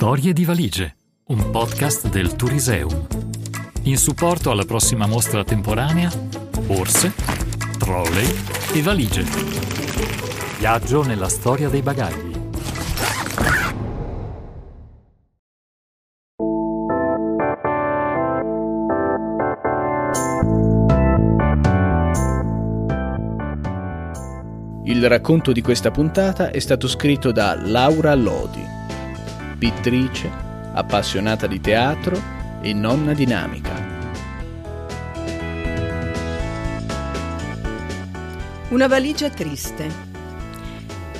Storie di valigie, un podcast del Turiseum. In supporto alla prossima mostra temporanea, borse, trolley e valigie. Viaggio nella storia dei bagagli. Il racconto di questa puntata è stato scritto da Laura Lodi, pittrice, appassionata di teatro e nonna dinamica. Una valigia triste.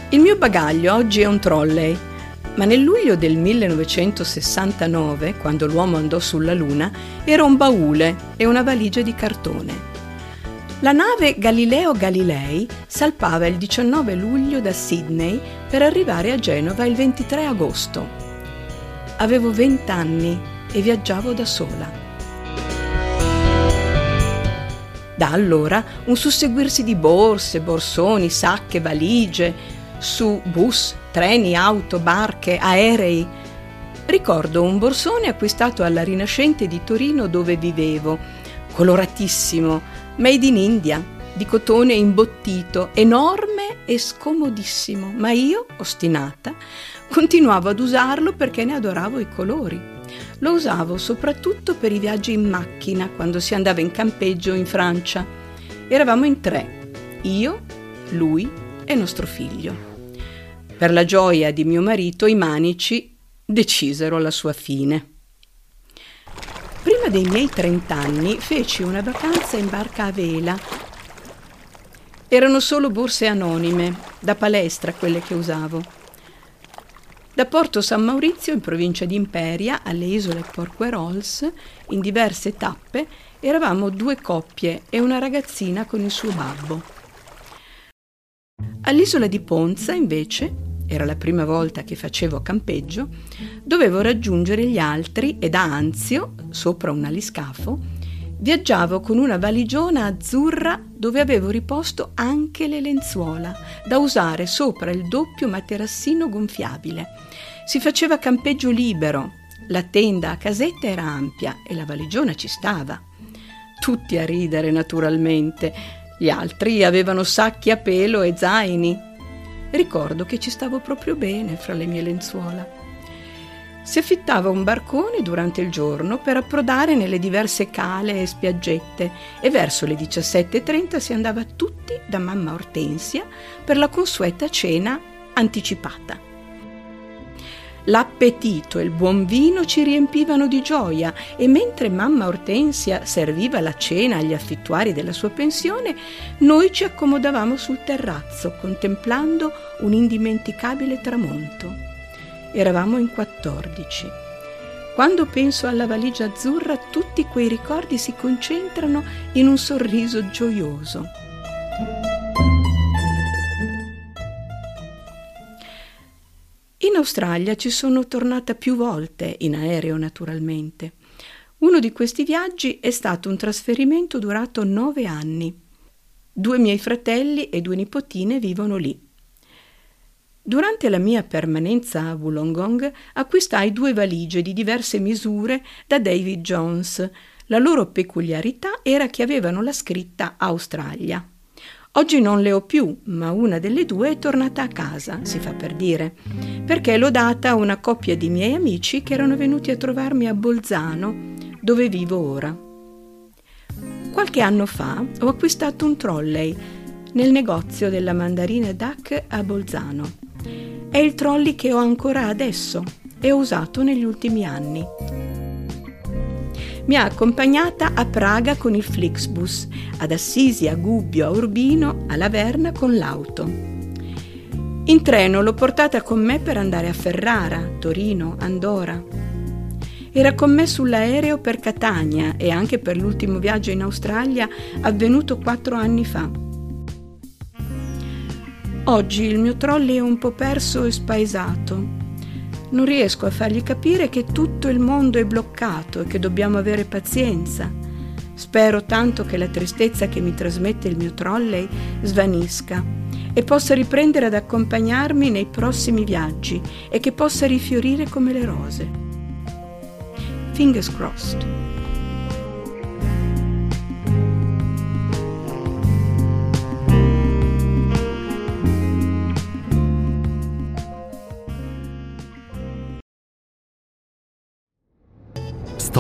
Il mio bagaglio oggi è un trolley, ma nel luglio del 1969, quando l'uomo andò sulla Luna, era un baule e una valigia di cartone. La nave Galileo Galilei salpava il 19 luglio da Sydney per arrivare a Genova il 23 agosto. Avevo 20 anni e viaggiavo da sola. Da allora un susseguirsi di borse, borsoni, sacche, valigie, su bus, treni, auto, barche, aerei. Ricordo un borsone acquistato alla Rinascente di Torino dove vivevo, coloratissimo, made in India, di cotone imbottito, enorme e scomodissimo, ma io, ostinata, continuavo ad usarlo perché ne adoravo i colori. Lo usavo soprattutto per i viaggi in macchina quando si andava in campeggio in Francia. Eravamo in tre, io, lui e nostro figlio. Per la gioia di mio marito i manici decisero la sua fine. Prima dei miei trent'anni feci una vacanza in barca a vela. Erano solo borse anonime, da palestra quelle che usavo. Da Porto San Maurizio, in provincia di Imperia, alle isole Porquerols, in diverse tappe, eravamo due coppie e una ragazzina con il suo babbo. All'isola di Ponza, invece, era la prima volta che facevo campeggio, dovevo raggiungere gli altri e da Anzio, sopra un aliscafo, viaggiavo con una valigiona azzurra dove avevo riposto anche le lenzuola, da usare sopra il doppio materassino gonfiabile. Si faceva campeggio libero, la tenda a casetta era ampia e la valigiona ci stava. Tutti a ridere naturalmente, gli altri avevano sacchi a pelo e zaini, Ricordo che ci stavo proprio bene fra le mie lenzuola. Si affittava un barcone durante il giorno per approdare nelle diverse cale e spiaggette e verso le 17.30 si andava tutti da mamma Ortensia per la consueta cena anticipata. L'appetito e il buon vino ci riempivano di gioia e mentre mamma Ortensia serviva la cena agli affittuari della sua pensione, noi ci accomodavamo sul terrazzo contemplando un indimenticabile tramonto. Eravamo in 14. Quando penso alla valigia azzurra, tutti quei ricordi si concentrano in un sorriso gioioso. In Australia ci sono tornata più volte, in aereo naturalmente. Uno di questi viaggi è stato un trasferimento durato nove anni. Due miei fratelli e due nipotine vivono lì. Durante la mia permanenza a Wollongong acquistai due valigie di diverse misure da David Jones. La loro peculiarità era che avevano la scritta Australia. Oggi non le ho più, ma una delle due è tornata a casa, si fa per dire, perché l'ho data a una coppia di miei amici che erano venuti a trovarmi a Bolzano, dove vivo ora. Qualche anno fa ho acquistato un trolley nel negozio della mandarina Duck a Bolzano. È il trolley che ho ancora adesso e ho usato negli ultimi anni mi ha accompagnata a Praga con il Flixbus, ad Assisi, a Gubbio, a Urbino, a Laverna con l'auto. In treno l'ho portata con me per andare a Ferrara, Torino, Andorra. Era con me sull'aereo per Catania e anche per l'ultimo viaggio in Australia avvenuto quattro anni fa. Oggi il mio trolley è un po' perso e spaesato non riesco a fargli capire che tutto il mondo è bloccato e che dobbiamo avere pazienza. Spero tanto che la tristezza che mi trasmette il mio trolley svanisca e possa riprendere ad accompagnarmi nei prossimi viaggi e che possa rifiorire come le rose. Fingers crossed.